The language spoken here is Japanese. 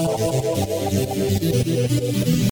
フフフフ。